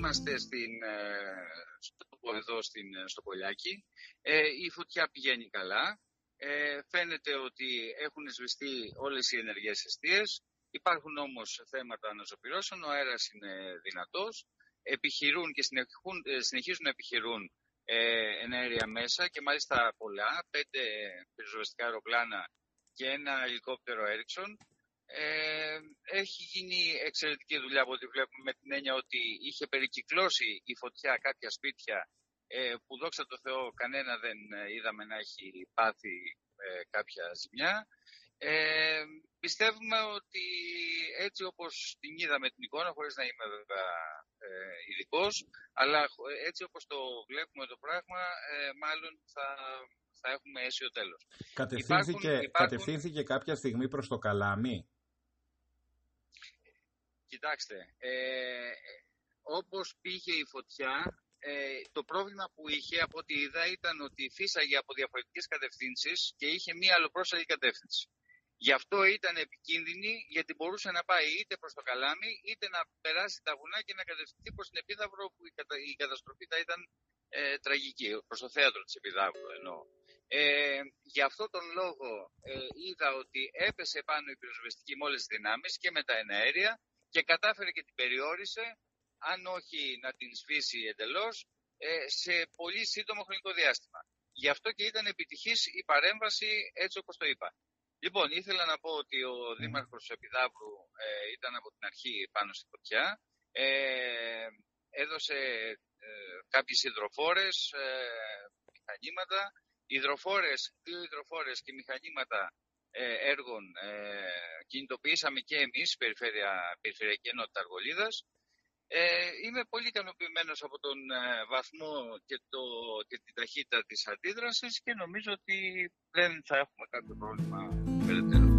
Είμαστε στην, ε, στο, εδώ στην, στο Πολιάκι. Ε, η φωτιά πηγαίνει καλά. Ε, φαίνεται ότι έχουν σβηστεί όλες οι ενεργές αιστείες. Υπάρχουν όμως θέματα αναζωπηρώσεων, ο αέρας είναι δυνατός. Επιχειρούν και συνεχίζουν να επιχειρούν ε, ενέργεια μέσα και μάλιστα πολλά, πέντε πυροσβεστικά αεροπλάνα και ένα ελικόπτερο Ericsson. Ε, έχει γίνει εξαιρετική δουλειά από ό,τι βλέπουμε με την έννοια ότι είχε περικυκλώσει η φωτιά κάποια σπίτια ε, που δόξα τω Θεώ κανένα δεν ε, είδαμε να έχει πάθει ε, κάποια ζημιά. Ε, πιστεύουμε ότι έτσι όπως την είδαμε την εικόνα, χωρίς να είμαι βέβαια ε, ειδικός, αλλά έτσι όπως το βλέπουμε το πράγμα, ε, μάλλον θα, θα έχουμε αίσιο τέλος. Κατευθύνθηκε, υπάρχουν, κατευθύνθηκε κάποια στιγμή προς το καλάμι; Κοιτάξτε, ε, όπως πήγε η φωτιά, ε, το πρόβλημα που είχε από ό,τι είδα ήταν ότι φύσαγε από διαφορετικές κατευθύνσεις και είχε μία αλλοπρόσαλη κατεύθυνση. Γι' αυτό ήταν επικίνδυνη γιατί μπορούσε να πάει είτε προς το καλάμι είτε να περάσει τα βουνά και να κατευθυνθεί προς την Επίδαυρο που η, κατα... η καταστροφή θα ήταν ε, τραγική, προς το θέατρο της Επιδαύρου εννοώ. Ε, γι' αυτό τον λόγο ε, είδα ότι έπεσε πάνω η πυροσβεστική με όλες τις δυνάμεις και με τα εναέρια και κατάφερε και την περιόρισε, αν όχι να την σβήσει εντελώς, ε, σε πολύ σύντομο χρονικό διάστημα. Γι' αυτό και ήταν επιτυχής η παρέμβαση έτσι όπως το είπα. Λοιπόν, ήθελα να πω ότι ο mm. Δήμαρχος Επιδαύρου ε, ήταν από την αρχή πάνω στη φωτιά. Ε, έδωσε ε, κάποιες υδροφόρες, ε, μηχανήματα. Υδροφόρες, δύο υδροφόρες και μηχανήματα ε, έργων ε, κινητοποιήσαμε και εμείς, Περιφέρεια, Περιφερειακή Ενότητα Αργολίδας. Ε, είμαι πολύ ικανοποιημένος από τον ε, βαθμό και, το, και την ταχύτητα της αντίδρασης και νομίζω ότι δεν θα έχουμε κάποιο πρόβλημα περαιτέρω.